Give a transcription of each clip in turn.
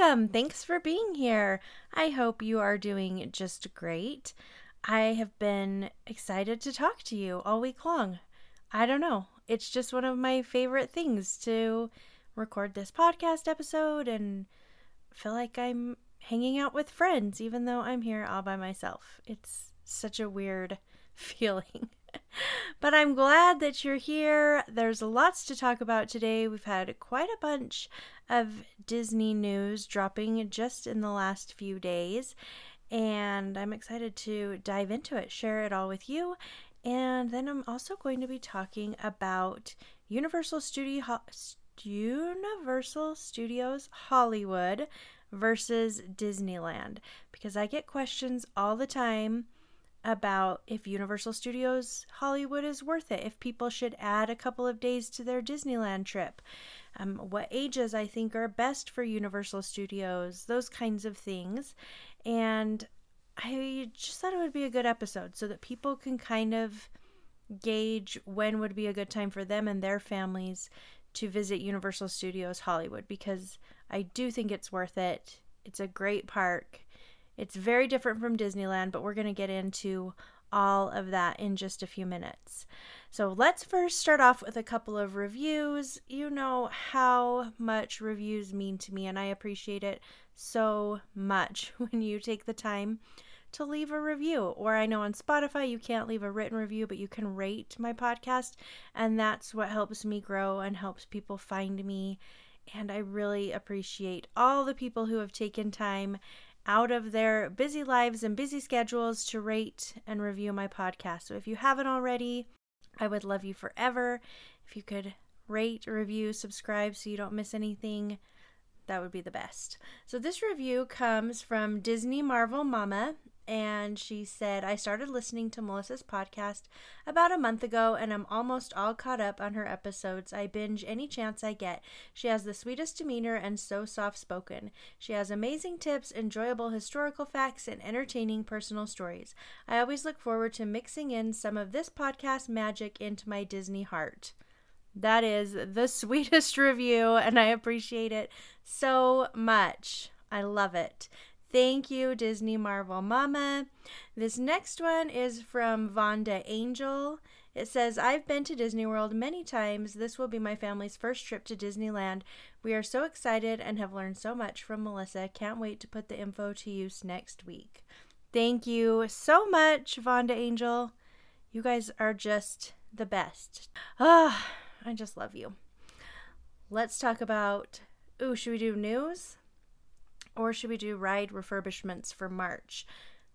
Welcome! Thanks for being here. I hope you are doing just great. I have been excited to talk to you all week long. I don't know. It's just one of my favorite things to record this podcast episode and feel like I'm hanging out with friends, even though I'm here all by myself. It's such a weird feeling. but I'm glad that you're here. There's lots to talk about today. We've had quite a bunch of Disney news dropping just in the last few days, and I'm excited to dive into it, share it all with you. And then I'm also going to be talking about Universal Studio Universal Studios Hollywood versus Disneyland because I get questions all the time about if Universal Studios Hollywood is worth it, if people should add a couple of days to their Disneyland trip, um, what ages I think are best for Universal Studios, those kinds of things. And I just thought it would be a good episode so that people can kind of gauge when would be a good time for them and their families to visit Universal Studios Hollywood because I do think it's worth it. It's a great park it's very different from Disneyland, but we're going to get into all of that in just a few minutes. So let's first start off with a couple of reviews. You know how much reviews mean to me, and I appreciate it so much when you take the time to leave a review. Or I know on Spotify you can't leave a written review, but you can rate my podcast, and that's what helps me grow and helps people find me. And I really appreciate all the people who have taken time out of their busy lives and busy schedules to rate and review my podcast. So if you haven't already, I would love you forever. If you could rate, review, subscribe so you don't miss anything, that would be the best. So this review comes from Disney Marvel Mama, and she said, I started listening to Melissa's podcast about a month ago and I'm almost all caught up on her episodes. I binge any chance I get. She has the sweetest demeanor and so soft spoken. She has amazing tips, enjoyable historical facts, and entertaining personal stories. I always look forward to mixing in some of this podcast magic into my Disney heart. That is the sweetest review, and I appreciate it so much. I love it. Thank you, Disney Marvel Mama. This next one is from Vonda Angel. It says, I've been to Disney World many times. This will be my family's first trip to Disneyland. We are so excited and have learned so much from Melissa. Can't wait to put the info to use next week. Thank you so much, Vonda Angel. You guys are just the best. Ah, I just love you. Let's talk about. Ooh, should we do news? Or should we do ride refurbishments for March?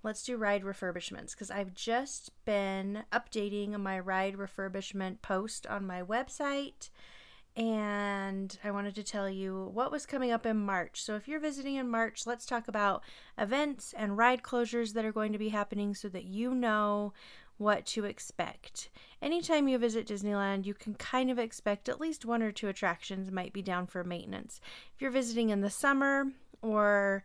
Let's do ride refurbishments because I've just been updating my ride refurbishment post on my website and I wanted to tell you what was coming up in March. So, if you're visiting in March, let's talk about events and ride closures that are going to be happening so that you know what to expect. Anytime you visit Disneyland, you can kind of expect at least one or two attractions might be down for maintenance. If you're visiting in the summer, or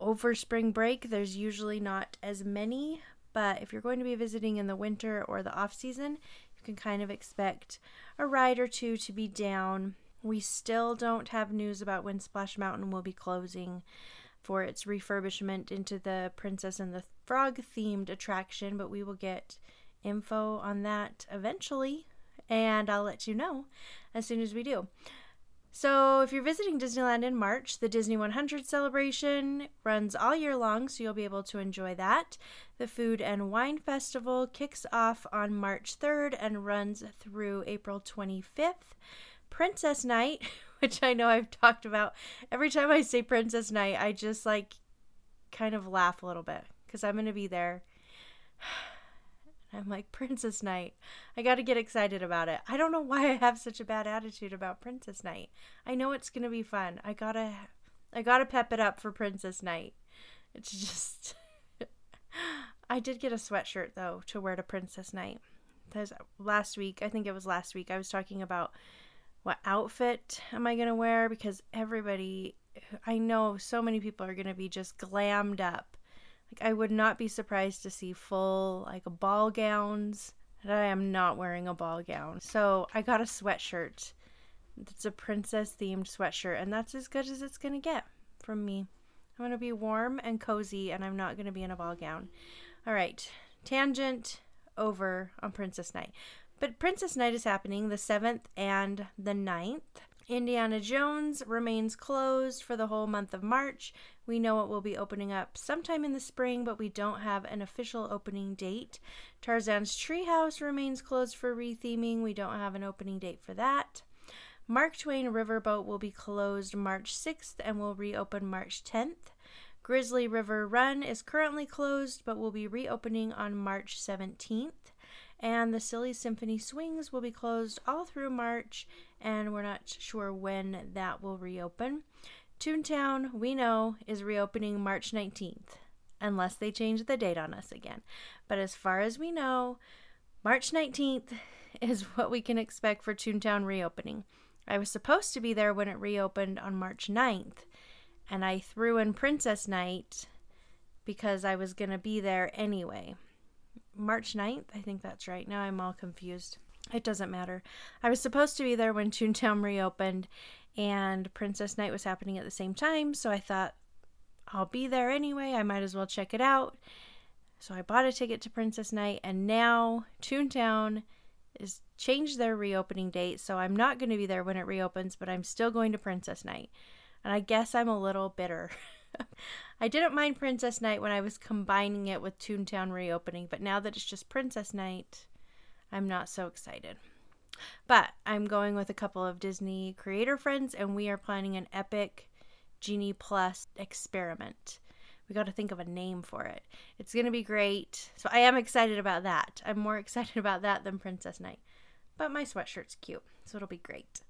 over spring break, there's usually not as many. But if you're going to be visiting in the winter or the off season, you can kind of expect a ride or two to be down. We still don't have news about when Splash Mountain will be closing for its refurbishment into the Princess and the Frog themed attraction, but we will get info on that eventually, and I'll let you know as soon as we do. So, if you're visiting Disneyland in March, the Disney 100 celebration runs all year long, so you'll be able to enjoy that. The Food and Wine Festival kicks off on March 3rd and runs through April 25th. Princess Night, which I know I've talked about, every time I say Princess Night, I just like kind of laugh a little bit because I'm going to be there. I'm like, Princess Night. I got to get excited about it. I don't know why I have such a bad attitude about Princess Night. I know it's going to be fun. I got to I got to pep it up for Princess Night. It's just I did get a sweatshirt though to wear to Princess Night. Because last week, I think it was last week, I was talking about what outfit am I going to wear because everybody I know so many people are going to be just glammed up. Like I would not be surprised to see full like ball gowns. And I am not wearing a ball gown. So I got a sweatshirt. It's a princess themed sweatshirt and that's as good as it's to get from me. I'm to be warm and cozy and I'm not to be in a ball gown. All right. Tangent over on Princess Night. But Princess Night is happening the 7th and the 9th. Indiana Jones remains closed for the whole month of March. We know it will be opening up sometime in the spring, but we don't have an official opening date. Tarzan's Treehouse remains closed for retheming. We don't have an opening date for that. Mark Twain Riverboat will be closed March 6th and will reopen March 10th. Grizzly River Run is currently closed but will be reopening on March 17th and the Silly Symphony Swings will be closed all through March, and we're not sure when that will reopen. Toontown, we know, is reopening March 19th, unless they change the date on us again. But as far as we know, March 19th is what we can expect for Toontown reopening. I was supposed to be there when it reopened on March 9th, and I threw in Princess Night because I was going to be there anyway. March 9th. I think that's right. Now I'm all confused. It doesn't matter. I was supposed to be there when Toontown reopened, and Princess Night was happening at the same time, so I thought I'll be there anyway. I might as well check it out. So I bought a ticket to Princess Night, and now Toontown is changed their reopening date, so I'm not going to be there when it reopens, but I'm still going to Princess Night. And I guess I'm a little bitter. I didn't mind Princess Night when I was combining it with Toontown reopening, but now that it's just Princess Night, I'm not so excited. But I'm going with a couple of Disney creator friends, and we are planning an epic Genie Plus experiment. We got to think of a name for it. It's going to be great. So I am excited about that. I'm more excited about that than Princess Night. But my sweatshirt's cute, so it'll be great.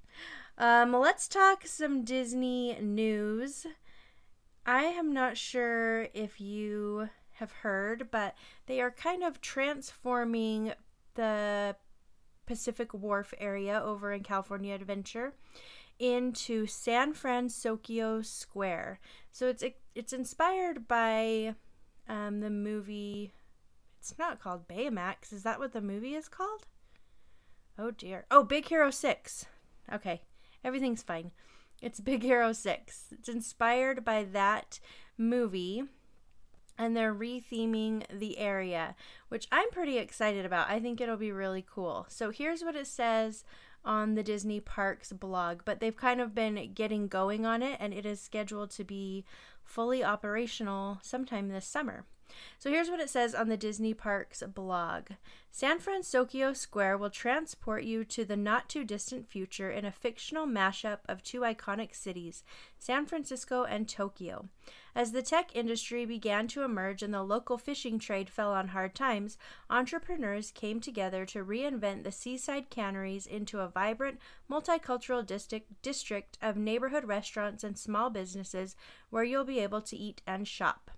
Um, let's talk some Disney news. I am not sure if you have heard, but they are kind of transforming the Pacific Wharf area over in California Adventure into San Fransokyo Square. So it's it's inspired by um, the movie. It's not called Baymax. Is that what the movie is called? Oh dear. Oh, Big Hero Six. Okay, everything's fine. It's Big Hero 6. It's inspired by that movie and they're retheming the area, which I'm pretty excited about. I think it'll be really cool. So here's what it says on the Disney Parks blog, but they've kind of been getting going on it and it is scheduled to be fully operational sometime this summer. So here's what it says on the Disney Parks blog San Fransokyo Square will transport you to the not too distant future in a fictional mashup of two iconic cities, San Francisco and Tokyo. As the tech industry began to emerge and the local fishing trade fell on hard times, entrepreneurs came together to reinvent the seaside canneries into a vibrant, multicultural district, district of neighborhood restaurants and small businesses where you'll be able to eat and shop.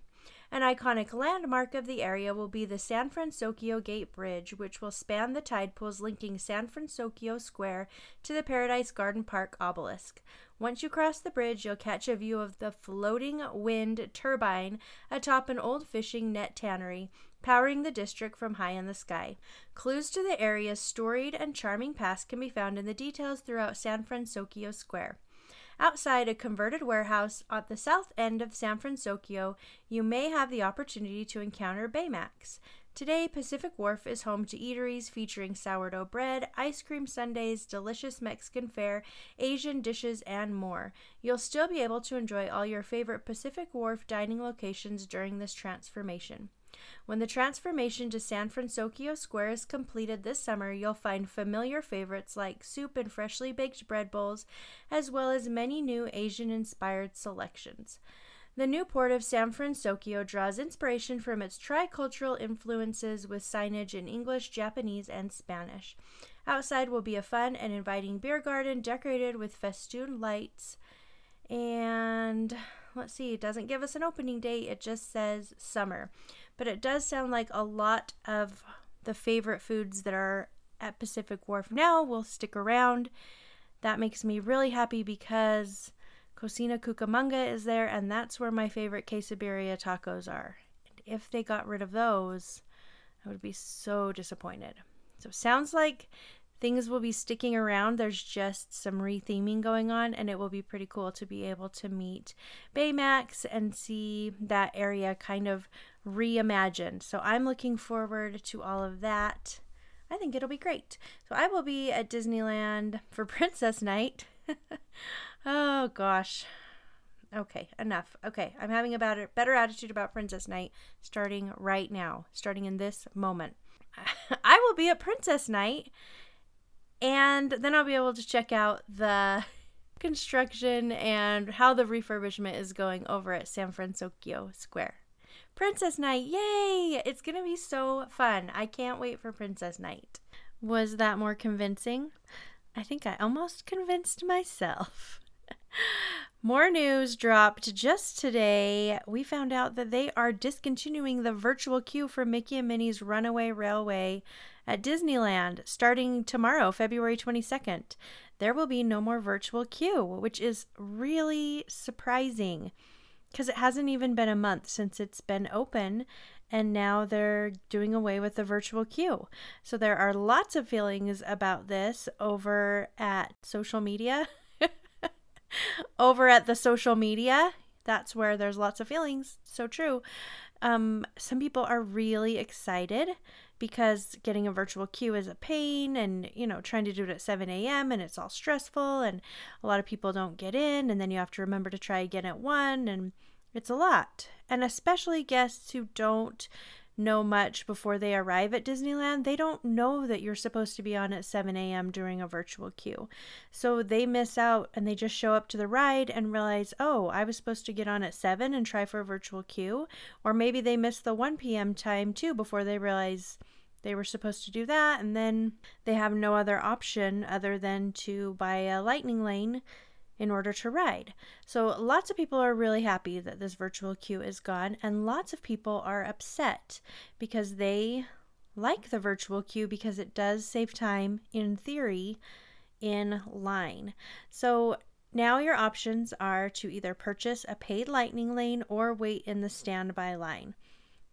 An iconic landmark of the area will be the San Fransokyo Gate Bridge, which will span the tide pools linking San Fransokyo Square to the Paradise Garden Park obelisk. Once you cross the bridge, you'll catch a view of the floating wind turbine atop an old fishing net tannery, powering the district from high in the sky. Clues to the area's storied and charming past can be found in the details throughout San Fransokyo Square. Outside a converted warehouse at the south end of San Fransokyo, you may have the opportunity to encounter Baymax. Today, Pacific Wharf is home to eateries featuring sourdough bread, ice cream sundaes, delicious Mexican fare, Asian dishes, and more. You'll still be able to enjoy all your favorite Pacific Wharf dining locations during this transformation. When the transformation to San Fransokyo Square is completed this summer, you'll find familiar favorites like soup and freshly baked bread bowls, as well as many new Asian inspired selections. The new port of San Fransokyo draws inspiration from its tricultural influences with signage in English, Japanese, and Spanish. Outside will be a fun and inviting beer garden decorated with festoon lights. And let's see, it doesn't give us an opening date, it just says summer. But it does sound like a lot of the favorite foods that are at Pacific Wharf now will stick around. That makes me really happy because Cocina Cucamonga is there, and that's where my favorite quesabirria tacos are. And if they got rid of those, I would be so disappointed. So sounds like things will be sticking around. There's just some retheming going on, and it will be pretty cool to be able to meet Baymax and see that area kind of reimagined. So I'm looking forward to all of that. I think it'll be great. So I will be at Disneyland for Princess Night. oh gosh. Okay, enough. Okay, I'm having a better, better attitude about Princess Night starting right now, starting in this moment. I will be at Princess Night and then I'll be able to check out the construction and how the refurbishment is going over at San Fransokyo Square. Princess Night, yay! It's gonna be so fun. I can't wait for Princess Night. Was that more convincing? I think I almost convinced myself. More news dropped just today. We found out that they are discontinuing the virtual queue for Mickey and Minnie's Runaway Railway at Disneyland starting tomorrow, February 22nd. There will be no more virtual queue, which is really surprising because it hasn't even been a month since it's been open and now they're doing away with the virtual queue. So there are lots of feelings about this over at social media. over at the social media, that's where there's lots of feelings. So true. Um, some people are really excited because getting a virtual queue is a pain and you know trying to do it at 7 a.m and it's all stressful and a lot of people don't get in and then you have to remember to try again at 1 and it's a lot. And especially guests who don't know much before they arrive at Disneyland, they don't know that you're supposed to be on at 7 a.m. during a virtual queue. So they miss out and they just show up to the ride and realize, oh, I was supposed to get on at 7 and try for a virtual queue. Or maybe they miss the 1 p.m. time too before they realize they were supposed to do that. And then they have no other option other than to buy a lightning lane in order to ride. So lots of people are really happy that this virtual queue is gone, and lots of people are upset because they like the virtual queue because it does save time in theory in line. So now your options are to either purchase a paid lightning lane or wait in the standby line.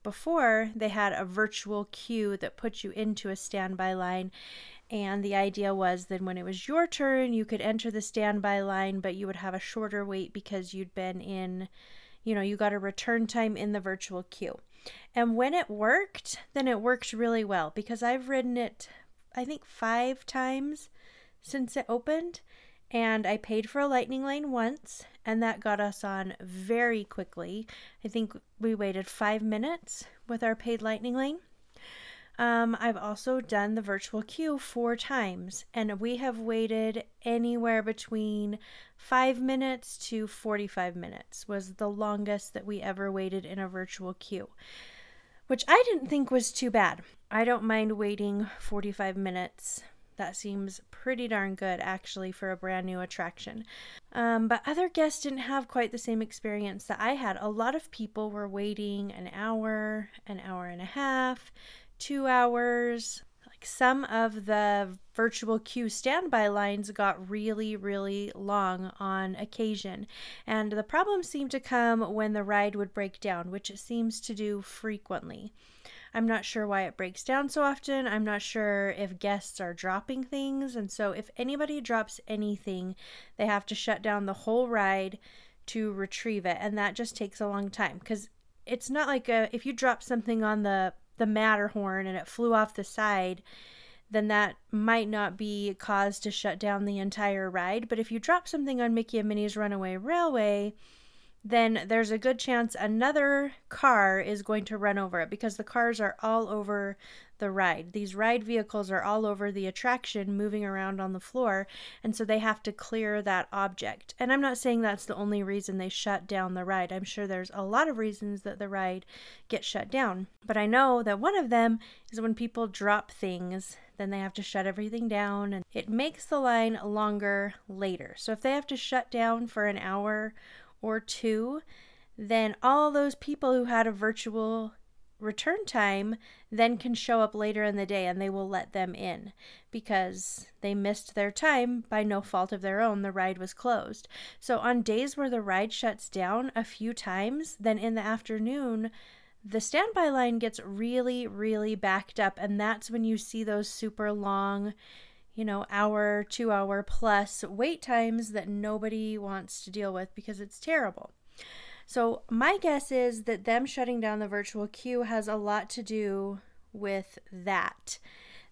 Before, they had a virtual queue that put you into a standby line, and the idea was that when it was your turn, you could enter the standby line, but you would have a shorter wait because you'd been in, you know, you got a return time in the virtual queue. And when it worked, then it worked really well because I've ridden it, I think, five times since it opened. And I paid for a lightning lane once, and that got us on very quickly. I think we waited five minutes with our paid lightning lane. Um, I've also done the virtual queue four times, and we have waited anywhere between five minutes to 45 minutes, was the longest that we ever waited in a virtual queue, which I didn't think was too bad. I don't mind waiting 45 minutes. That seems pretty darn good, actually, for a brand new attraction. Um, but other guests didn't have quite the same experience that I had. A lot of people were waiting an hour, an hour and a half, two hours. Like some of the virtual queue standby lines got really, really long on occasion. And the problem seemed to come when the ride would break down, which it seems to do frequently. I'm not sure why it breaks down so often. I'm not sure if guests are dropping things. And so, if anybody drops anything, they have to shut down the whole ride to retrieve it. And that just takes a long time because it's not like a, if you drop something on the the Matterhorn and it flew off the side, then that might not be cause to shut down the entire ride. But if you drop something on Mickey and Minnie's Runaway Railway, then there's a good chance another car is going to run over it because the cars are all over the ride. These ride vehicles are all over the attraction moving around on the floor, and so they have to clear that object. And I'm not saying that's the only reason they shut down the ride. I'm sure there's a lot of reasons that the ride gets shut down. But I know that one of them is when people drop things, then they have to shut everything down, and it makes the line longer later. So if they have to shut down for an hour or two, then all those people who had a virtual return time then can show up later in the day and they will let them in because they missed their time by no fault of their own. The ride was closed. So, on days where the ride shuts down a few times, then in the afternoon, the standby line gets really, really backed up. And that's when you see those super long, you know, hour, two hour plus wait times that nobody wants to deal with because it's terrible. So, my guess is that them shutting down the virtual queue has a lot to do with that.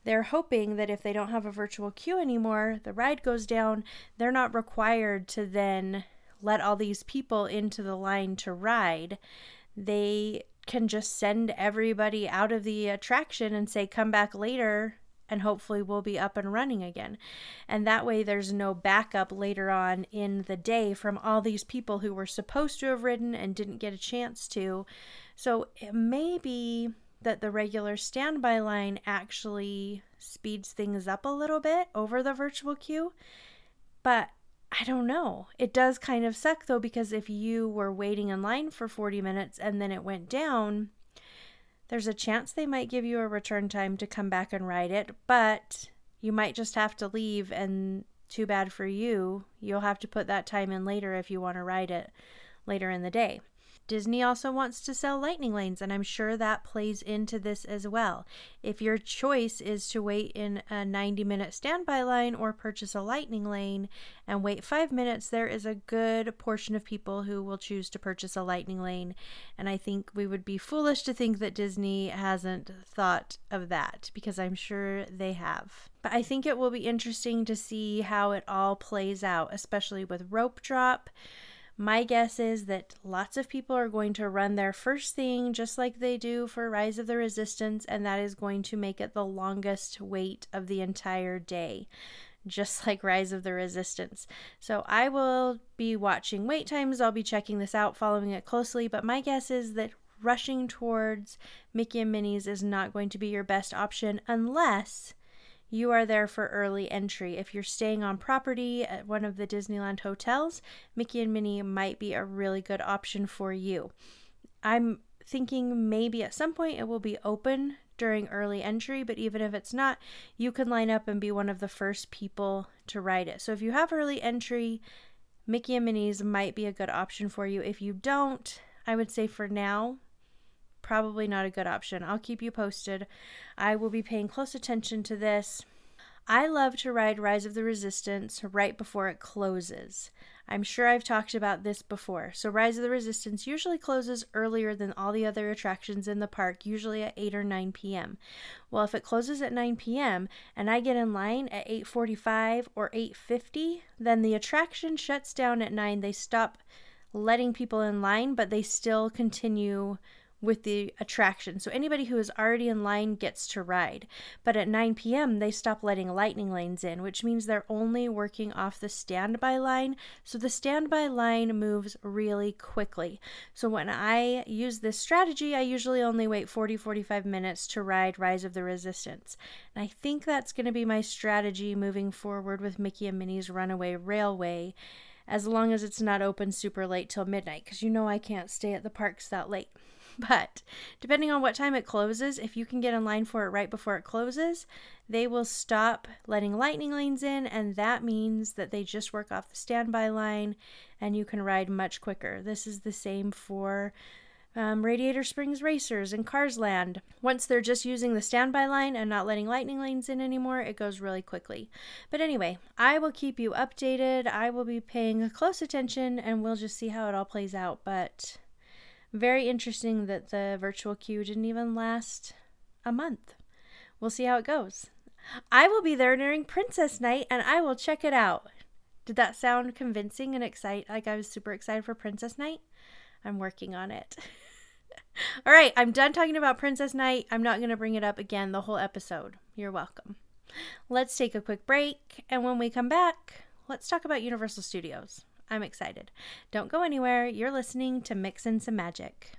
They're hoping that if they don't have a virtual queue anymore, the ride goes down, they're not required to then let all these people into the line to ride. They can just send everybody out of the attraction and say, come back later and hopefully we'll be up and running again. And that way, there's no backup later on in the day from all these people who were supposed to have ridden and didn't get a chance to. So it may be that the regular standby line actually speeds things up a little bit over the virtual queue. But I don't know. It does kind of suck though, because if you were waiting in line for 40 minutes and then it went down, there's a chance they might give you a return time to come back and ride it, but you might just have to leave and too bad for you. You'll have to put that time in later if you want to ride it later in the day. Disney also wants to sell lightning lanes, and I'm sure that plays into this as well. If your choice is to wait in a 90 minute standby line or purchase a lightning lane and wait five minutes, there is a good portion of people who will choose to purchase a lightning lane. And I think we would be foolish to think that Disney hasn't thought of that because I'm sure they have. But I think it will be interesting to see how it all plays out, especially with rope drop. My guess is that lots of people are going to run their first thing just like they do for Rise of the Resistance, and that is going to make it the longest wait of the entire day, just like Rise of the Resistance. So I will be watching wait times, I'll be checking this out, following it closely, but my guess is that rushing towards Mickey and Minnie's is not going to be your best option unless you are there for early entry. If you're staying on property at one of the Disneyland hotels, Mickey and Minnie might be a really good option for you. I'm thinking maybe at some point it will be open during early entry, but even if it's not, you can line up and be one of the first people to ride it. So if you have early entry, Mickey and Minnie's might be a good option for you. If you don't, I would say for now, probably not a good option. I'll keep you posted. I will be paying close attention to this. I love to ride Rise of the Resistance right before it closes. I'm sure I've talked about this before. So, Rise of the Resistance usually closes earlier than all the other attractions in the park, usually at 8 or 9 p.m. Well, if it closes at 9 p.m. and I get in line at 8:45 or 8:50, then the attraction shuts down at 9. They stop letting people in line, but they still continue with the attraction. So anybody who is already in line gets to ride. But at 9 p.m., they stop letting lightning lanes in, which means they're only working off the standby line. So the standby line moves really quickly. So when I use this strategy, I usually only wait 40 45 minutes to ride Rise of the Resistance. And I think that's going to be my strategy moving forward with Mickey and Minnie's Runaway Railway as long as it's not open super late till midnight because you know I can't stay at the parks that late. But depending on what time it closes, if you can get in line for it right before it closes, they will stop letting lightning lanes in, and that means that they just work off the standby line and you can ride much quicker. This is the same for um, Radiator Springs Racers and Cars Land. Once they're just using the standby line and not letting lightning lanes in anymore, it goes really quickly. But anyway, I will keep you updated. I will be paying close attention and we'll just see how it all plays out. But very interesting that the virtual queue didn't even last a month. We'll see how it goes. I will be there during Princess Night and I will check it out. Did that sound convincing and excite like I was super excited for Princess Night? I'm working on it. All right, I'm done talking about Princess Night. I'm not going to bring it up again the whole episode. You're welcome. Let's take a quick break, and when we come back, let's talk about Universal Studios. I'm excited. Don't go anywhere. You're listening to Mix in Some Magic.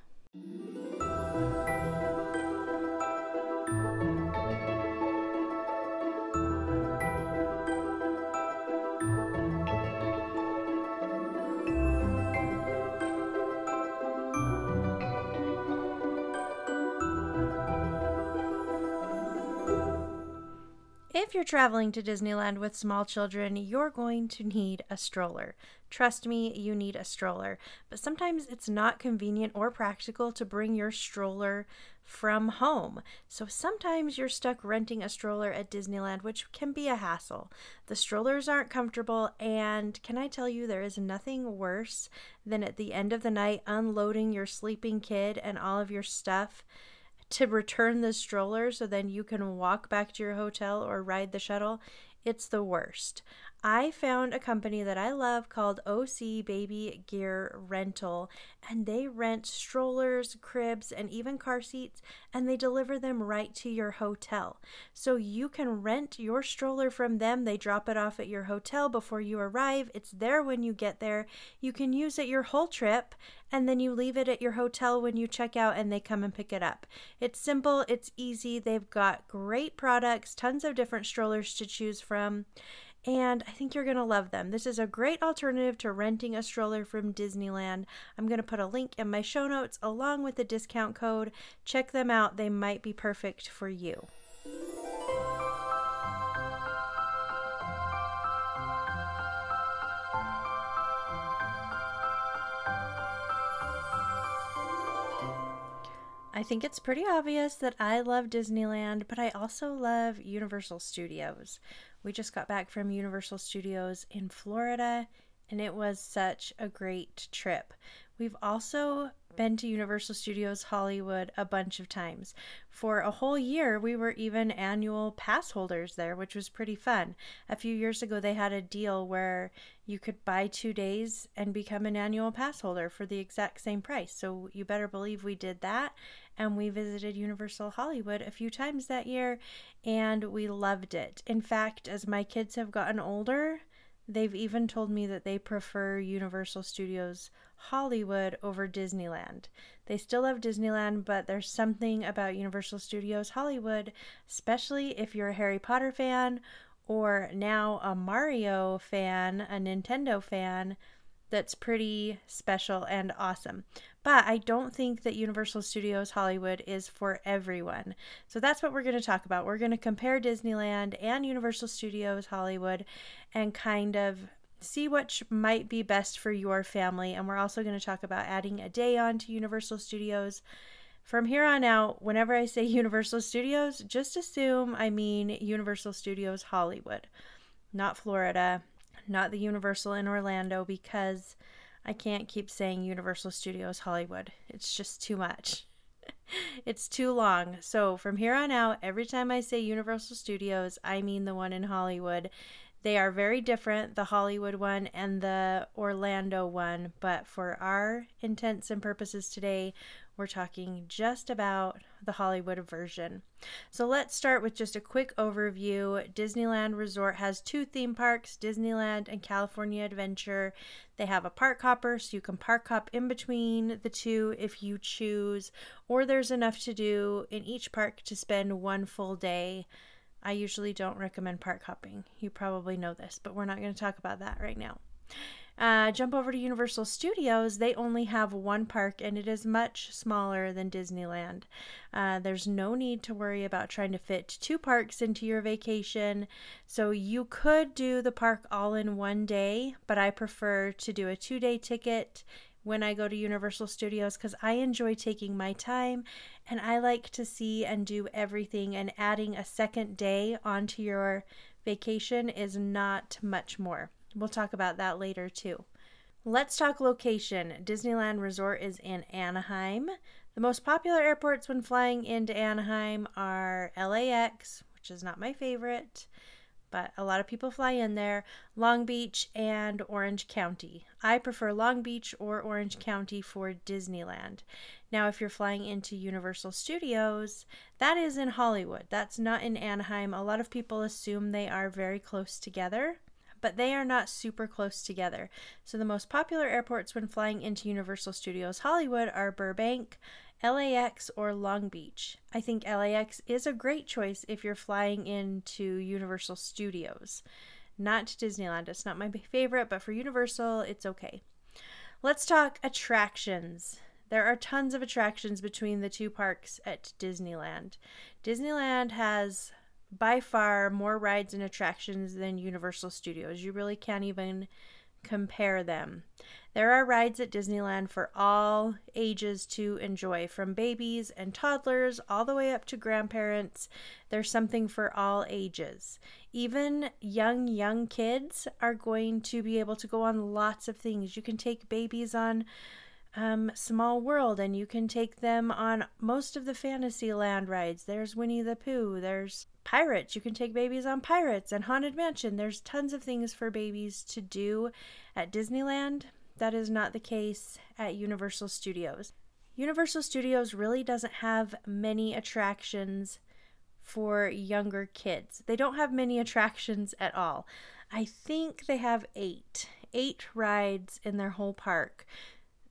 If you're traveling to Disneyland with small children, you're going to need a stroller. Trust me, you need a stroller. But sometimes it's not convenient or practical to bring your stroller from home. So sometimes you're stuck renting a stroller at Disneyland, which can be a hassle. The strollers aren't comfortable, and can I tell you, there is nothing worse than at the end of the night unloading your sleeping kid and all of your stuff to return the stroller so then you can walk back to your hotel or ride the shuttle. It's the worst. I found a company that I love called OC Baby Gear Rental, and they rent strollers, cribs, and even car seats, and they deliver them right to your hotel. So you can rent your stroller from them. They drop it off at your hotel before you arrive. It's there when you get there. You can use it your whole trip, and then you leave it at your hotel when you check out and they come and pick it up. It's simple, it's easy. They've got great products, tons of different strollers to choose from and I think you're going to love them. This is a great alternative to renting a stroller from Disneyland. I'm going to put a link in my show notes along with the discount code. Check them out, they might be perfect for you. I think it's pretty obvious that I love Disneyland, but I also love Universal Studios. We just got back from Universal Studios in Florida, and it was such a great trip. We've also been to Universal Studios Hollywood a bunch of times. For a whole year, we were even annual pass holders there, which was pretty fun. A few years ago, they had a deal where you could buy two days and become an annual pass holder for the exact same price. So you better believe we did that. And we visited Universal Hollywood a few times that year and we loved it. In fact, as my kids have gotten older, they've even told me that they prefer Universal Studios Hollywood over Disneyland. They still love Disneyland, but there's something about Universal Studios Hollywood, especially if you're a Harry Potter fan or now a Mario fan, a Nintendo fan, that's pretty special and awesome. But I don't think that Universal Studios Hollywood is for everyone. So that's what we're going to talk about. We're going to compare Disneyland and Universal Studios Hollywood and kind of see what might be best for your family. And we're also going to talk about adding a day on to Universal Studios. From here on out, whenever I say Universal Studios, just assume I mean Universal Studios Hollywood, not Florida, not the Universal in Orlando, because I can't keep saying Universal Studios Hollywood. It's just too much. it's too long. So from here on out, every time I say Universal Studios, I mean the one in Hollywood. They are very different, the Hollywood one and the Orlando one, but for our intents and purposes today, we're talking just about the Hollywood version. So let's start with just a quick overview. Disneyland Resort has two theme parks, Disneyland and California Adventure. They have a park hopper, so you can park hop in between the two if you choose, or there's enough to do in each park to spend one full day. I usually don't recommend park hopping. You probably know this, but we're not going to talk about that right now. Uh, jump over to Universal Studios, they only have one park and it is much smaller than Disneyland. Uh, there's no need to worry about trying to fit two parks into your vacation. So you could do the park all in one day, but I prefer to do a two day ticket when I go to Universal Studios because I enjoy taking my time and I like to see and do everything, and adding a second day onto your vacation is not much more. We'll talk about that later too. Let's talk location. Disneyland Resort is in Anaheim. The most popular airports when flying into Anaheim are LAX, which is not my favorite, but a lot of people fly in there Long Beach and Orange County. I prefer Long Beach or Orange County for Disneyland. Now, if you're flying into Universal Studios, that is in Hollywood. That's not in Anaheim. A lot of people assume they are very close together, but they are not super close together. So, the most popular airports when flying into Universal Studios Hollywood are Burbank, LAX, or Long Beach. I think LAX is a great choice if you're flying into Universal Studios. Not Disneyland. It's not my favorite, but for Universal, it's okay. Let's talk attractions. There are tons of attractions between the two parks at Disneyland. Disneyland has by far more rides and attractions than Universal Studios. You really can't even compare them. There are rides at Disneyland for all ages to enjoy, from babies and toddlers all the way up to grandparents. There's something for all ages. Even young, young kids are going to be able to go on lots of things. You can take babies on um, Small World, and you can take them on most of the Fantasyland rides. There's Winnie the Pooh, there's Pirates. You can take babies on Pirates and Haunted Mansion. There's tons of things for babies to do at Disneyland. That is not the case at Universal Studios. Universal Studios really doesn't have many attractions for younger kids. They don't have many attractions at all. I think they have eight, eight rides in their whole park.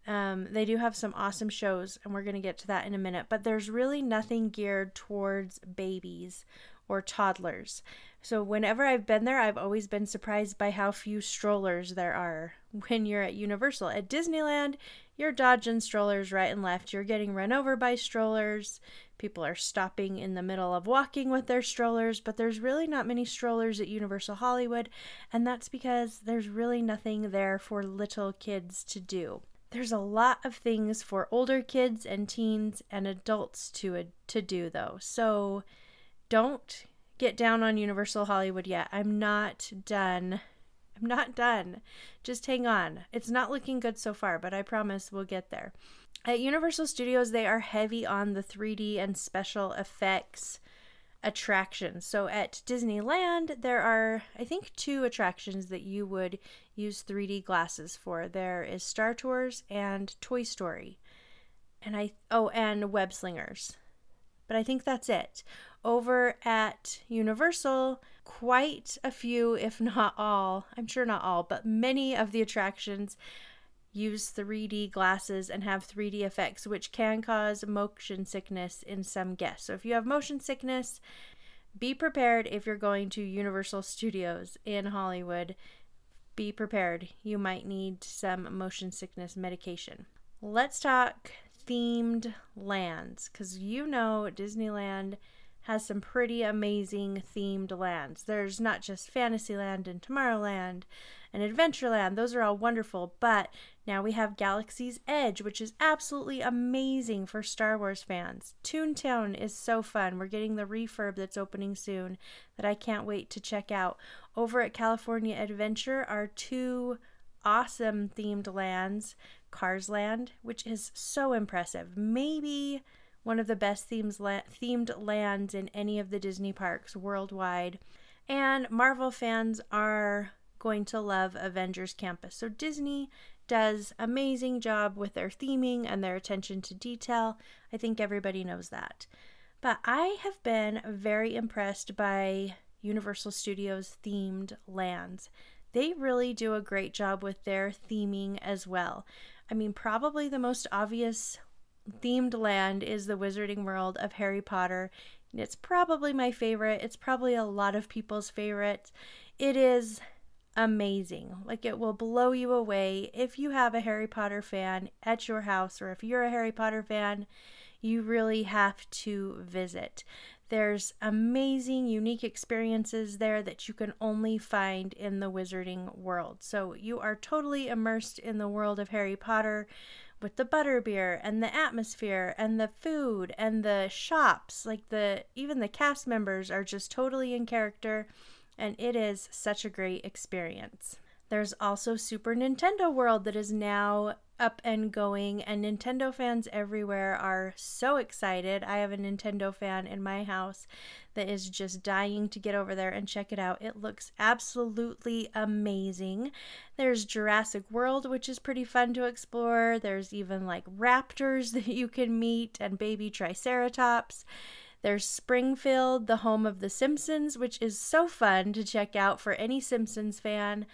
Um, they do have some awesome shows, and we're going to get to that in a minute, but there's really nothing geared towards babies or toddlers. So, whenever I've been there, I've always been surprised by how few strollers there are when you're at Universal. At Disneyland, you're dodging strollers right and left. You're getting run over by strollers. People are stopping in the middle of walking with their strollers, but there's really not many strollers at Universal Hollywood, and that's because there's really nothing there for little kids to do there's a lot of things for older kids and teens and adults to to do though. So don't get down on Universal Hollywood yet. I'm not done. I'm not done. Just hang on. It's not looking good so far, but I promise we'll get there. At Universal Studios, they are heavy on the 3D and special effects attractions. So at Disneyland, there are, I think, two attractions that you would use 3D glasses for. There is Star Tours and Toy Story. And I, oh, and Web Slingers. But I think that's it. Over at Universal, quite a few, if not all, I'm sure not all, but many of the attractions use 3D glasses and have 3D effects, which can cause motion sickness in some guests. So if you have motion sickness, be prepared if you're going to Universal Studios in Hollywood. Be prepared. You might need some motion sickness medication. Let's talk themed lands because you know Disneyland has some pretty amazing themed lands. There's not just Fantasyland and Tomorrowland and Adventureland, those are all wonderful, but now we have Galaxy's Edge, which is absolutely amazing for Star Wars fans. Toontown is so fun. We're getting the refurb that's opening soon that I can't wait to check out. Over at California Adventure are two awesome themed lands Cars Land, which is so impressive. Maybe one of the best themes la- themed lands in any of the Disney parks worldwide. And Marvel fans are going to love Avengers Campus. So Disney does amazing job with their theming and their attention to detail. I think everybody knows that. But I have been very impressed by Universal Studios themed lands. They really do a great job with their theming as well. I mean, probably the most obvious themed land is the Wizarding World of Harry Potter. It's probably my favorite. It's probably a lot of people's favorite. It is amazing. Like it will blow you away if you have a Harry Potter fan at your house or if you're a Harry Potter fan, you really have to visit. There's amazing, unique experiences there that you can only find in the wizarding world. So you are totally immersed in the world of Harry Potter with the butterbeer and the atmosphere and the food and the shops like the even the cast members are just totally in character and it is such a great experience There's also Super Nintendo World that is now up and going, and Nintendo fans everywhere are so excited. I have a Nintendo fan in my house that is just dying to get over there and check it out. It looks absolutely amazing. There's Jurassic World, which is pretty fun to explore. There's even like raptors that you can meet and baby Triceratops. There's Springfield, the home of The Simpsons, which is so fun to check out for any Simpsons fan.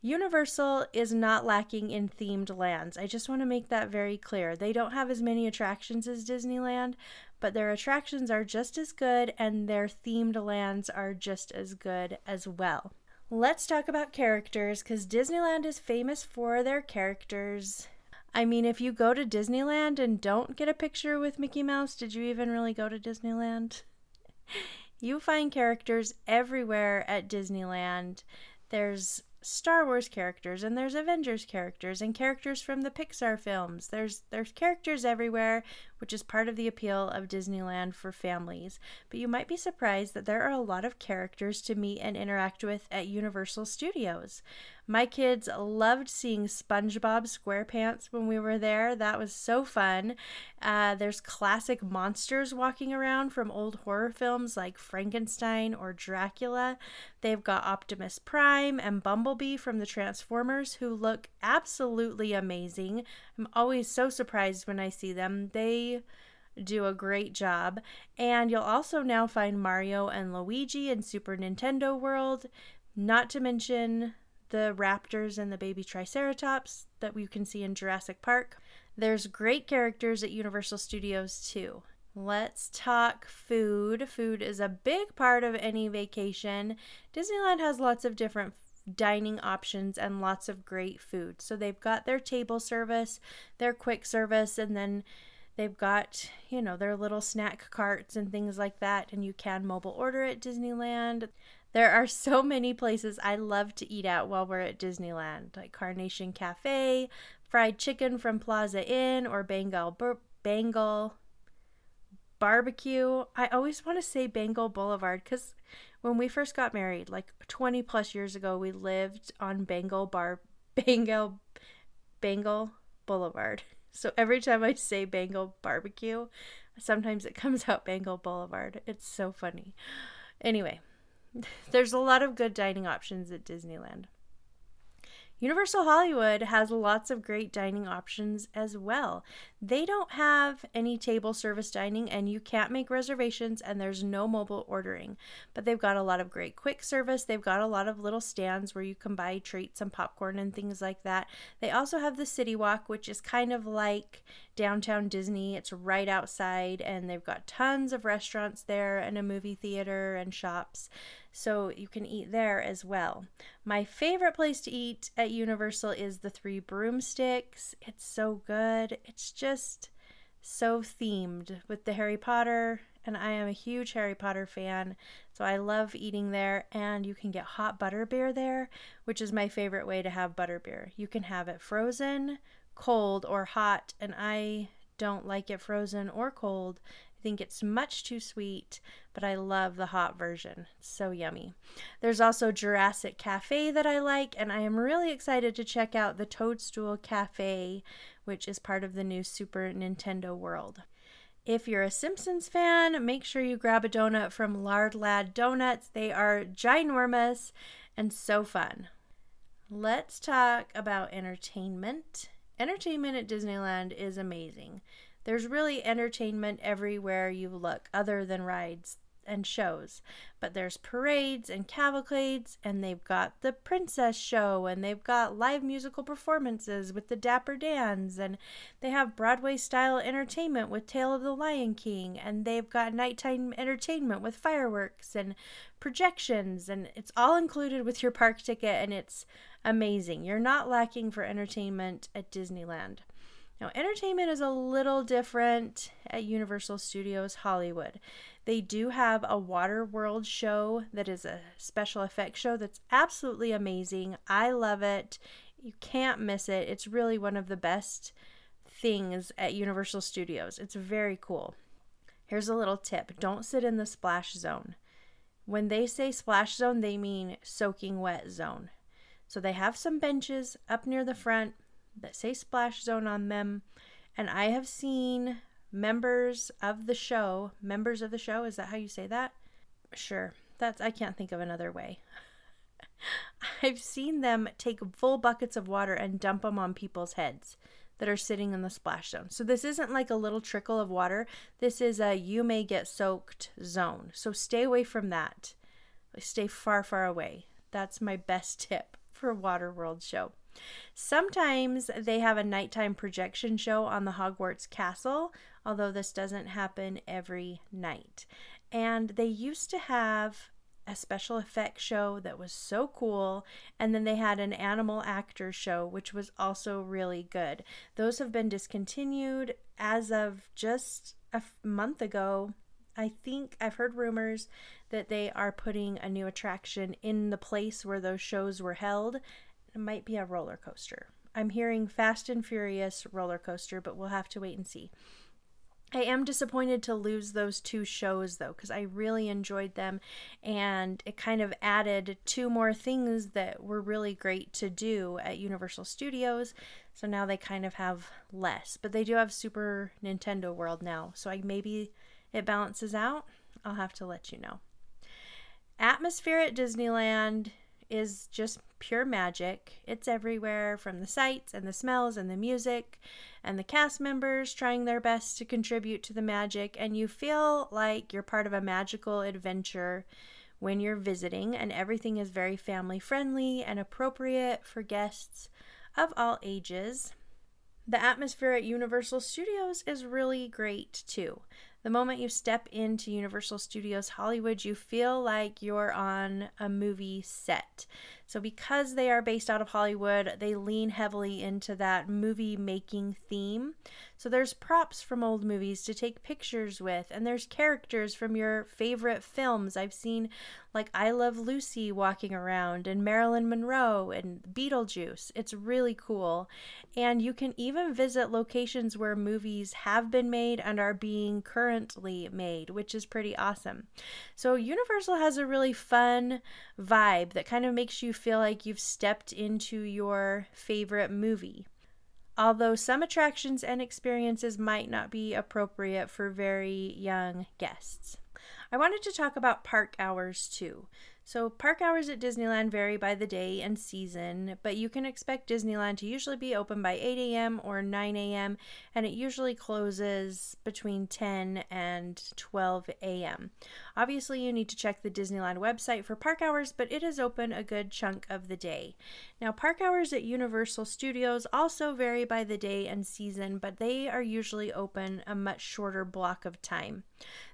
Universal is not lacking in themed lands. I just want to make that very clear. They don't have as many attractions as Disneyland, but their attractions are just as good and their themed lands are just as good as well. Let's talk about characters because Disneyland is famous for their characters. I mean, if you go to Disneyland and don't get a picture with Mickey Mouse, did you even really go to Disneyland? you find characters everywhere at Disneyland. There's Star Wars characters and there's Avengers characters and characters from the Pixar films. There's there's characters everywhere, which is part of the appeal of Disneyland for families. But you might be surprised that there are a lot of characters to meet and interact with at Universal Studios. My kids loved seeing SpongeBob SquarePants when we were there. That was so fun. Uh, there's classic monsters walking around from old horror films like Frankenstein or Dracula. They've got Optimus Prime and Bumblebee from the Transformers who look absolutely amazing. I'm always so surprised when I see them. They do a great job. And you'll also now find Mario and Luigi in Super Nintendo World, not to mention the raptors and the baby triceratops that we can see in Jurassic Park. There's great characters at Universal Studios too. Let's talk food. Food is a big part of any vacation. Disneyland has lots of different dining options and lots of great food. So they've got their table service, their quick service, and then they've got, you know, their little snack carts and things like that. And you can mobile order at Disneyland. There are so many places I love to eat at while we're at Disneyland, like Carnation Cafe, fried chicken from Plaza Inn, or Bengal Bur- Bengal barbecue. I always want to say Bengal Boulevard because when we first got married, like 20 plus years ago, we lived on Bengal Bar Bengal Bengal Boulevard. So every time I say Bengal barbecue, sometimes it comes out Bengal Boulevard. It's so funny. Anyway, there's a lot of good dining options at Disneyland. Universal Hollywood has lots of great dining options as well. They don't have any table service dining and you can't make reservations and there's no mobile ordering. But they've got a lot of great quick service. They've got a lot of little stands where you can buy treats and popcorn and things like that. They also have the City Walk, which is kind of like downtown Disney. It's right outside and they've got tons of restaurants there and a movie theater and shops so you can eat there as well. My favorite place to eat at Universal is the Three Broomsticks. It's so good. It's just so themed with the Harry Potter, and I am a huge Harry Potter fan, so I love eating there. And you can get hot butter beer there, which is my favorite way to have butter beer. You can have it frozen, cold, or hot, and I don't like it frozen or cold I think it's much too sweet, but I love the hot version. It's so yummy. There's also Jurassic Cafe that I like, and I am really excited to check out the Toadstool Cafe, which is part of the new Super Nintendo World. If you're a Simpsons fan, make sure you grab a donut from Lard Lad Donuts. They are ginormous and so fun. Let's talk about entertainment. Entertainment at Disneyland is amazing. There's really entertainment everywhere you look, other than rides and shows. But there's parades and cavalcades, and they've got the princess show, and they've got live musical performances with the Dapper Dans, and they have Broadway style entertainment with Tale of the Lion King, and they've got nighttime entertainment with fireworks and projections, and it's all included with your park ticket, and it's amazing. You're not lacking for entertainment at Disneyland. Now, entertainment is a little different at Universal Studios Hollywood. They do have a Water World show that is a special effects show that's absolutely amazing. I love it. You can't miss it. It's really one of the best things at Universal Studios. It's very cool. Here's a little tip don't sit in the splash zone. When they say splash zone, they mean soaking wet zone. So they have some benches up near the front that say splash zone on them. And I have seen members of the show, members of the show, is that how you say that? Sure. That's I can't think of another way. I've seen them take full buckets of water and dump them on people's heads that are sitting in the splash zone. So this isn't like a little trickle of water. This is a you may get soaked zone. So stay away from that. Stay far, far away. That's my best tip for Waterworld show. Sometimes they have a nighttime projection show on the Hogwarts Castle, although this doesn't happen every night. And they used to have a special effects show that was so cool. And then they had an animal actor show, which was also really good. Those have been discontinued as of just a month ago. I think I've heard rumors that they are putting a new attraction in the place where those shows were held. It might be a roller coaster. I'm hearing Fast and Furious roller coaster, but we'll have to wait and see. I am disappointed to lose those two shows though, because I really enjoyed them and it kind of added two more things that were really great to do at Universal Studios. So now they kind of have less, but they do have Super Nintendo World now. So I maybe it balances out. I'll have to let you know. Atmosphere at Disneyland is just pure magic. It's everywhere from the sights and the smells and the music and the cast members trying their best to contribute to the magic, and you feel like you're part of a magical adventure when you're visiting, and everything is very family friendly and appropriate for guests of all ages. The atmosphere at Universal Studios is really great too. The moment you step into Universal Studios Hollywood, you feel like you're on a movie set. So, because they are based out of Hollywood, they lean heavily into that movie making theme. So, there's props from old movies to take pictures with, and there's characters from your favorite films. I've seen like I Love Lucy walking around, and Marilyn Monroe, and Beetlejuice. It's really cool. And you can even visit locations where movies have been made and are being currently made, which is pretty awesome. So, Universal has a really fun vibe that kind of makes you feel like you've stepped into your favorite movie. Although some attractions and experiences might not be appropriate for very young guests. I wanted to talk about park hours too. So, park hours at Disneyland vary by the day and season, but you can expect Disneyland to usually be open by 8 a.m. or 9 a.m., and it usually closes between 10 and 12 a.m. Obviously, you need to check the Disneyland website for park hours, but it is open a good chunk of the day. Now, park hours at Universal Studios also vary by the day and season, but they are usually open a much shorter block of time.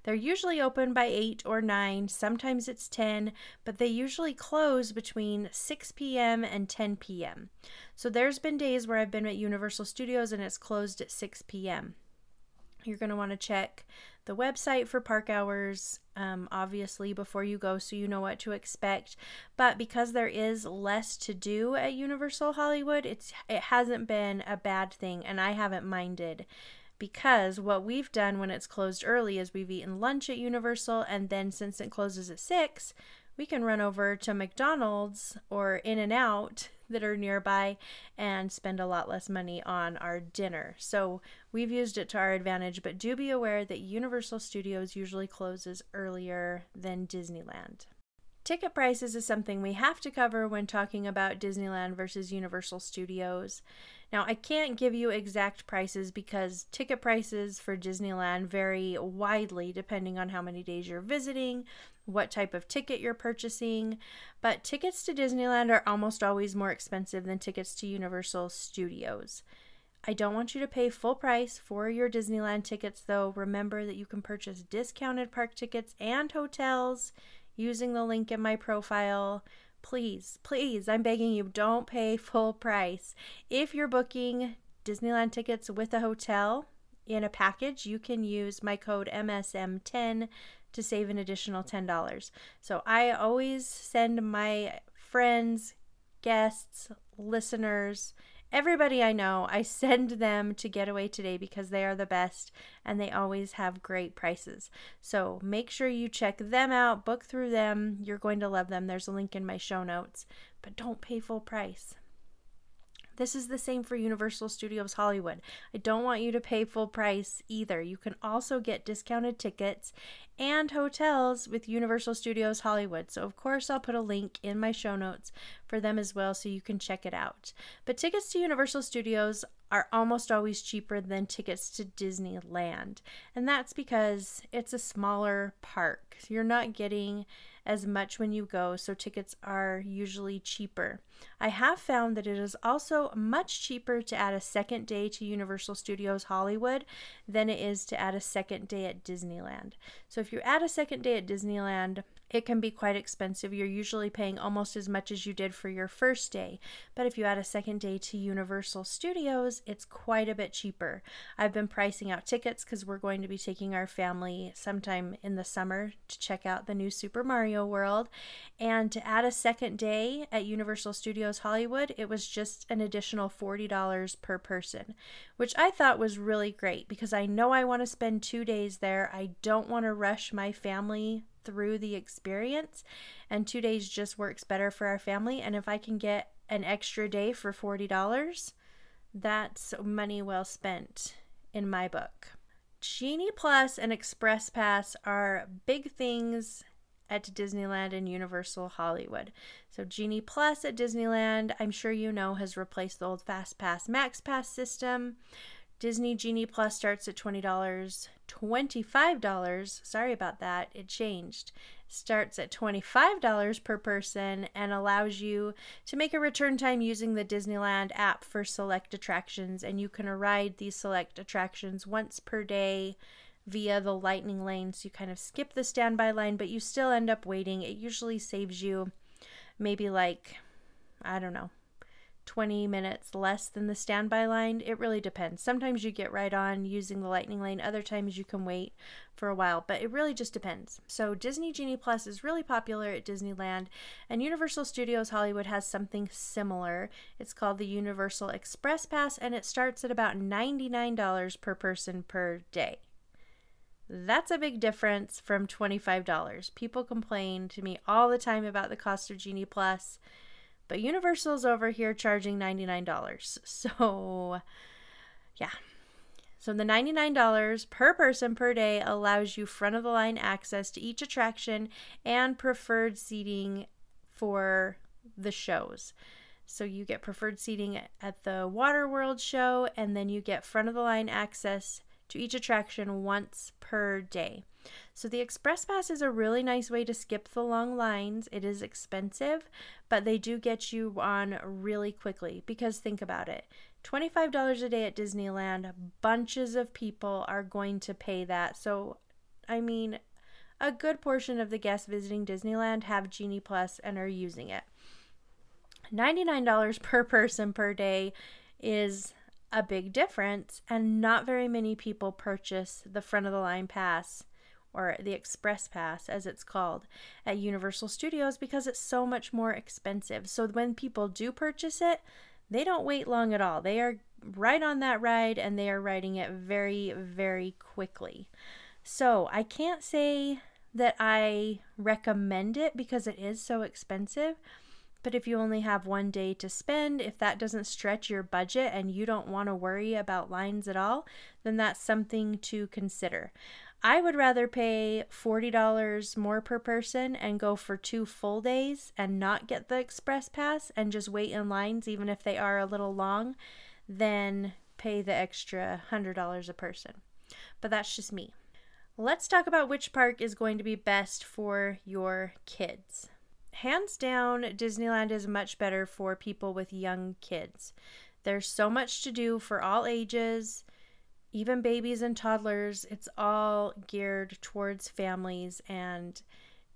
They're usually open by 8 or 9, sometimes it's 10, but they usually close between 6 p.m. and 10 p.m. So there's been days where I've been at Universal Studios and it's closed at 6 p.m. You're going to want to check the website for park hours, um, obviously, before you go so you know what to expect. But because there is less to do at Universal Hollywood, it's it hasn't been a bad thing, and I haven't minded because what we've done when it's closed early is we've eaten lunch at Universal, and then since it closes at 6, we can run over to McDonald's or In N Out that are nearby and spend a lot less money on our dinner. So we've used it to our advantage, but do be aware that Universal Studios usually closes earlier than Disneyland. Ticket prices is something we have to cover when talking about Disneyland versus Universal Studios. Now, I can't give you exact prices because ticket prices for Disneyland vary widely depending on how many days you're visiting, what type of ticket you're purchasing, but tickets to Disneyland are almost always more expensive than tickets to Universal Studios. I don't want you to pay full price for your Disneyland tickets, though. Remember that you can purchase discounted park tickets and hotels using the link in my profile. Please, please, I'm begging you, don't pay full price. If you're booking Disneyland tickets with a hotel in a package, you can use my code MSM10 to save an additional $10. So I always send my friends, guests, listeners, everybody I know, I send them to Getaway Today because they are the best and they always have great prices. So make sure you check them out, book through them. You're going to love them. There's a link in my show notes, but don't pay full price. This is the same for Universal Studios Hollywood. I don't want you to pay full price either. You can also get discounted tickets and hotels with Universal Studios Hollywood. So, of course, I'll put a link in my show notes for them as well so you can check it out. But tickets to Universal Studios are almost always cheaper than tickets to Disneyland. And that's because it's a smaller park. You're not getting as much when you go, so tickets are usually cheaper. I have found that it is also much cheaper to add a second day to Universal Studios Hollywood than it is to add a second day at Disneyland. So if you add a second day at Disneyland, it can be quite expensive. You're usually paying almost as much as you did for your first day. But if you add a second day to Universal Studios, it's quite a bit cheaper. I've been pricing out tickets because we're going to be taking our family sometime in the summer to check out the new Super Mario World. And to add a second day at Universal Studios Hollywood, it was just an additional $40 per person, which I thought was really great because I know I want to spend two days there. I don't want to rush my family through the experience and two days just works better for our family and if i can get an extra day for $40 that's money well spent in my book genie plus and express pass are big things at Disneyland and Universal Hollywood. So Genie Plus at Disneyland, I'm sure you know, has replaced the old Fast Pass Max Pass system. Disney Genie Plus starts at $20. $25, sorry about that, it changed. Starts at $25 per person and allows you to make a return time using the Disneyland app for select attractions. And you can ride these select attractions once per day via the lightning lane. So you kind of skip the standby line, but you still end up waiting. It usually saves you maybe like, I don't know, 20 minutes less than the standby line. It really depends. Sometimes you get right on using the lightning lane, other times you can wait for a while, but it really just depends. So, Disney Genie Plus is really popular at Disneyland, and Universal Studios Hollywood has something similar. It's called the Universal Express Pass, and it starts at about $99 per person per day. That's a big difference from $25. People complain to me all the time about the cost of Genie Plus but Universal's over here charging $99. So, yeah. So the $99 per person per day allows you front of the line access to each attraction and preferred seating for the shows. So you get preferred seating at the Water World show and then you get front of the line access to each attraction once per day. So the Express Pass is a really nice way to skip the long lines. It is expensive, but they do get you on really quickly because think about it. $25 a day at Disneyland, bunches of people are going to pay that. So, I mean, a good portion of the guests visiting Disneyland have Genie Plus and are using it. $99 per person per day is a big difference, and not very many people purchase the front of the line pass or the Express Pass, as it's called, at Universal Studios because it's so much more expensive. So when people do purchase it, they don't wait long at all. They are right on that ride and they are riding it very, very quickly. So I can't say that I recommend it because it is so expensive. But if you only have one day to spend, if that doesn't stretch your budget and you don't want to worry about lines at all, then that's something to consider. I would rather pay $40 more per person and go for two full days and not get the express pass and just wait in lines, even if they are a little long, than pay the extra $100 a person. But that's just me. Let's talk about which park is going to be best for your kids. Hands down, Disneyland is much better for people with young kids. There's so much to do for all ages even babies and toddlers, it's all geared towards families and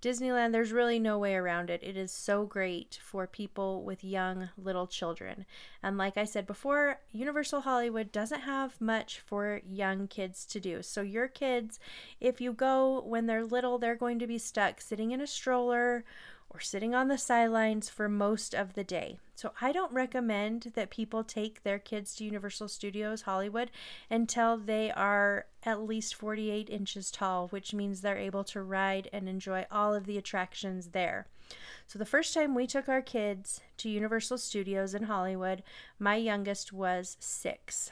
Disneyland, there's really no way around it. It is so great for people with young little children. And like I said before, Universal Hollywood doesn't have much for young kids to do. So, your kids, if you go when they're little, they're going to be stuck sitting in a stroller or sitting on the sidelines for most of the day. So I don't recommend that people take their kids to Universal Studios Hollywood until they are at least 48 inches tall, which means they're able to ride and enjoy all of the attractions there. So the first time we took our kids to Universal Studios in Hollywood, my youngest was six.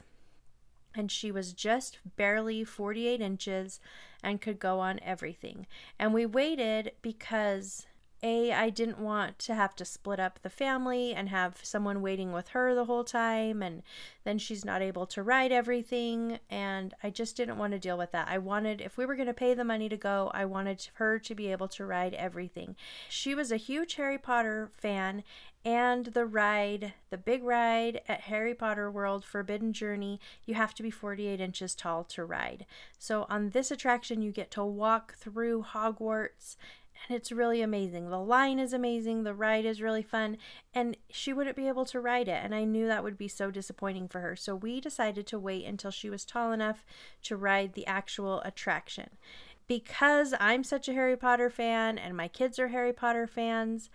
And she was just barely 48 inches and could go on everything. And we waited because a, I didn't want to have to split up the family and have someone waiting with her the whole time, and then she's not able to ride everything. And I just didn't want to deal with that. I wanted, if we were going to pay the money to go, I wanted her to be able to ride everything. She was a huge Harry Potter fan, and the ride, the big ride at Harry Potter World Forbidden Journey, you have to be 48 inches tall to ride. So on this attraction, you get to walk through Hogwarts and it's really amazing. The line is amazing, the ride is really fun, and she wouldn't be able to ride it. And I knew that would be so disappointing for her. So we decided to wait until she was tall enough to ride the actual attraction. Because I'm such a Harry Potter fan and my kids are Harry Potter fans,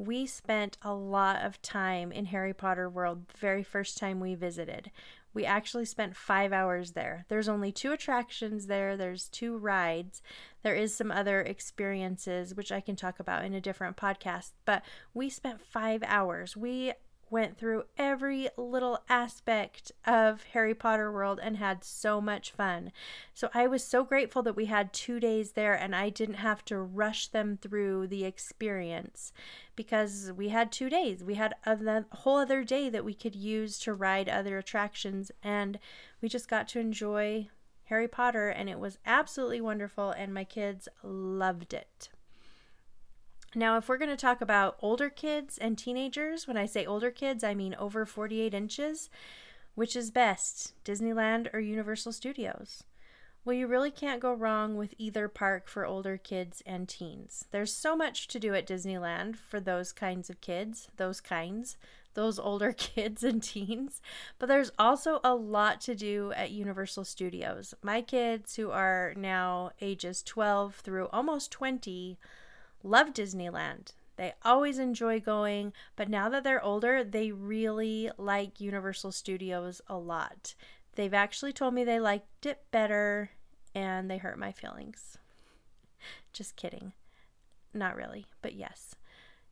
we spent a lot of time in Harry Potter World the very first time we visited. We actually spent five hours there. There's only two attractions there, there's two rides. There is some other experiences, which I can talk about in a different podcast, but we spent five hours. We went through every little aspect of Harry Potter world and had so much fun. So I was so grateful that we had 2 days there and I didn't have to rush them through the experience because we had 2 days. We had a whole other day that we could use to ride other attractions and we just got to enjoy Harry Potter and it was absolutely wonderful and my kids loved it. Now, if we're going to talk about older kids and teenagers, when I say older kids, I mean over 48 inches, which is best, Disneyland or Universal Studios? Well, you really can't go wrong with either park for older kids and teens. There's so much to do at Disneyland for those kinds of kids, those kinds, those older kids and teens, but there's also a lot to do at Universal Studios. My kids, who are now ages 12 through almost 20, love Disneyland. They always enjoy going, but now that they're older, they really like Universal Studios a lot. They've actually told me they liked it better and they hurt my feelings. Just kidding. Not really, but yes.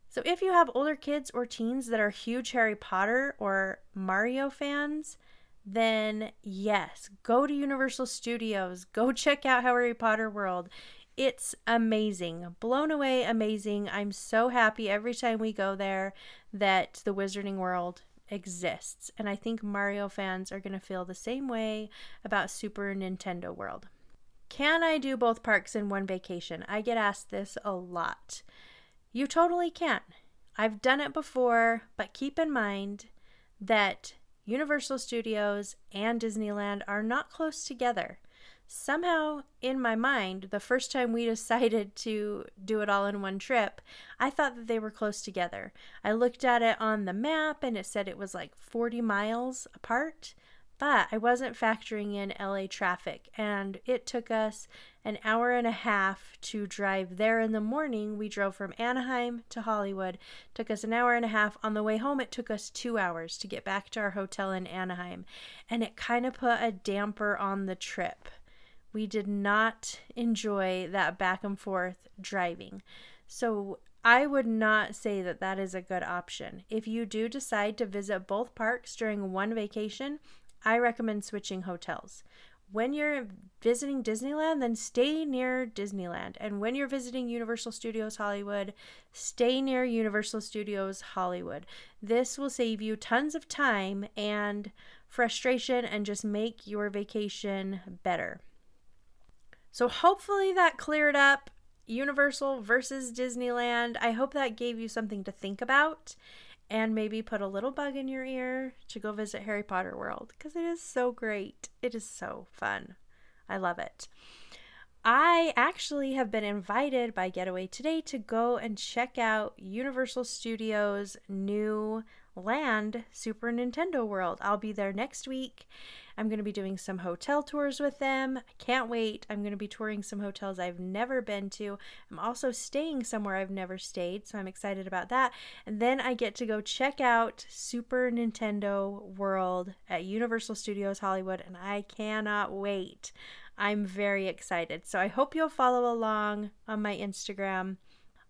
So if you have older kids or teens that are huge Harry Potter or Mario fans, then yes, go to Universal Studios. Go check out Harry Potter World. It's amazing. Blown away, amazing. I'm so happy every time we go there that the Wizarding World exists. And I think Mario fans are going to feel the same way about Super Nintendo World. Can I do both parks in one vacation? I get asked this a lot. You totally can. I've done it before, but keep in mind that Universal Studios and Disneyland are not close together somehow in my mind, the first time we decided to do it all in one trip, I thought that they were close together. I looked at it on the map and it said it was like 40 miles apart, but I wasn't factoring in LA traffic and it took us an hour and a half to drive there in the morning. We drove from Anaheim to Hollywood. Took us an hour and a half. On the way home, it took us 2 hours to get back to our hotel in Anaheim, and it kind of put a damper on the trip we did not enjoy that back and forth driving. So I would not say that that is a good option. If you do decide to visit both parks during one vacation, I recommend switching hotels. When you're visiting Disneyland, then stay near Disneyland. And when you're visiting Universal Studios Hollywood, stay near Universal Studios Hollywood. This will save you tons of time and frustration and just make your vacation better. So hopefully that cleared up Universal versus Disneyland. I hope that gave you something to think about and maybe put a little bug in your ear to go visit Harry Potter World because it is so great. It is so fun. I love it. I actually have been invited by Getaway Today to go and check out Universal Studios' new land, Super Nintendo World. I'll be there next week I'm going to be doing some hotel tours with them. I can't wait. I'm going to be touring some hotels I've never been to. I'm also staying somewhere I've never stayed, so I'm excited about that. And then I get to go check out Super Nintendo World at Universal Studios Hollywood, and I cannot wait. I'm very excited. So I hope you'll follow along on my Instagram.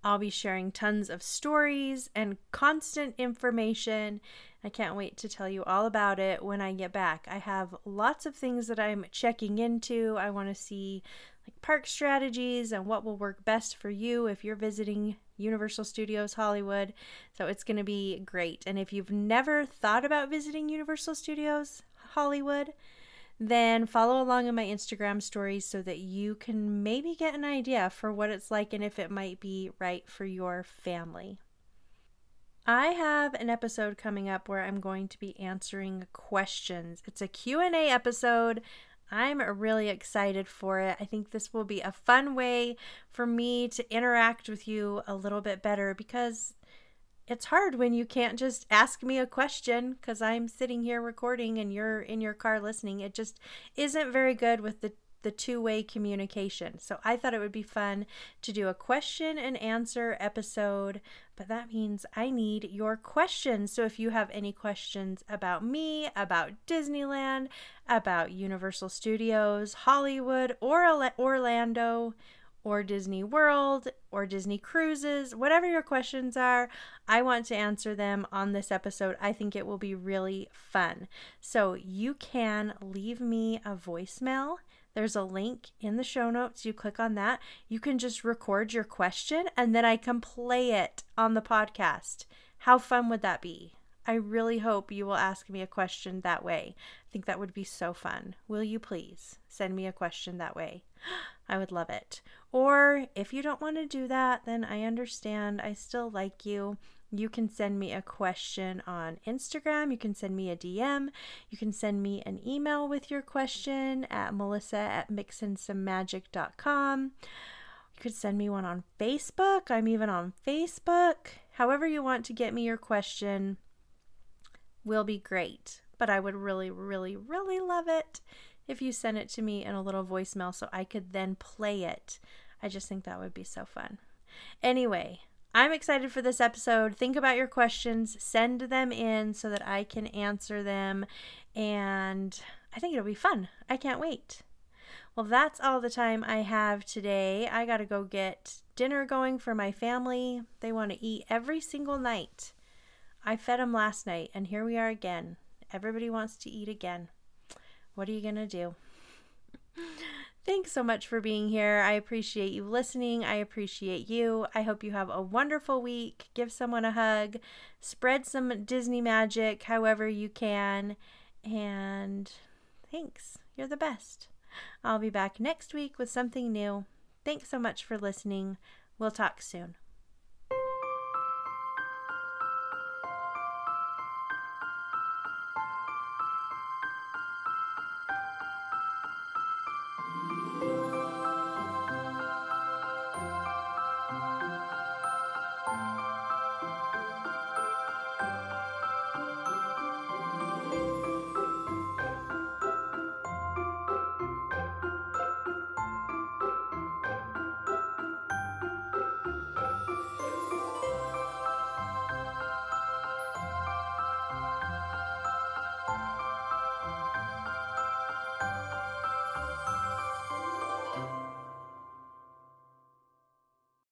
I'll be sharing tons of stories and constant information. I can't wait to tell you all about it when I get back. I have lots of things that I'm checking into. I want to see like park strategies and what will work best for you if you're visiting Universal Studios Hollywood. So it's going to be great. And if you've never thought about visiting Universal Studios Hollywood, then follow along in my Instagram stories so that you can maybe get an idea for what it's like and if it might be right for your family. I have an episode coming up where I'm going to be answering questions. It's a Q&A episode. I'm really excited for it. I think this will be a fun way for me to interact with you a little bit better because it's hard when you can't just ask me a question because I'm sitting here recording and you're in your car listening. It just isn't very good with the the two-way communication. So I thought it would be fun to do a question and answer episode, but that means I need your questions. So if you have any questions about me, about Disneyland, about Universal Studios, Hollywood, or Orlando, or Disney World or Disney Cruises, whatever your questions are, I want to answer them on this episode. I think it will be really fun. So you can leave me a voicemail. There's a link in the show notes. You click on that. You can just record your question and then I can play it on the podcast. How fun would that be? I really hope you will ask me a question that way. I think that would be so fun. Will you please send me a question that way? I would love it. Or if you don't want to do that, then I understand. I still like you. You can send me a question on Instagram. You can send me a DM. You can send me an email with your question at melissa at mixinsomemagic.com. You could send me one on Facebook. I'm even on Facebook. However, you want to get me your question will be great. But I would really, really, really love it if you send it to me in a little voicemail so I could then play it. I just think that would be so fun. Anyway, I'm excited for this episode. Think about your questions, send them in so that I can answer them, and I think it'll be fun. I can't wait. Well, that's all the time I have today. I got to go get dinner going for my family. They want to eat every single night. I fed them last night, and here we are again. Everybody wants to eat again. What are you going to do? Thanks so much for being here. I appreciate you listening. I appreciate you. I hope you have a wonderful week. Give someone a hug. Spread some Disney magic however you can. And thanks. You're the best. I'll be back next week with something new. Thanks so much for listening. We'll talk soon.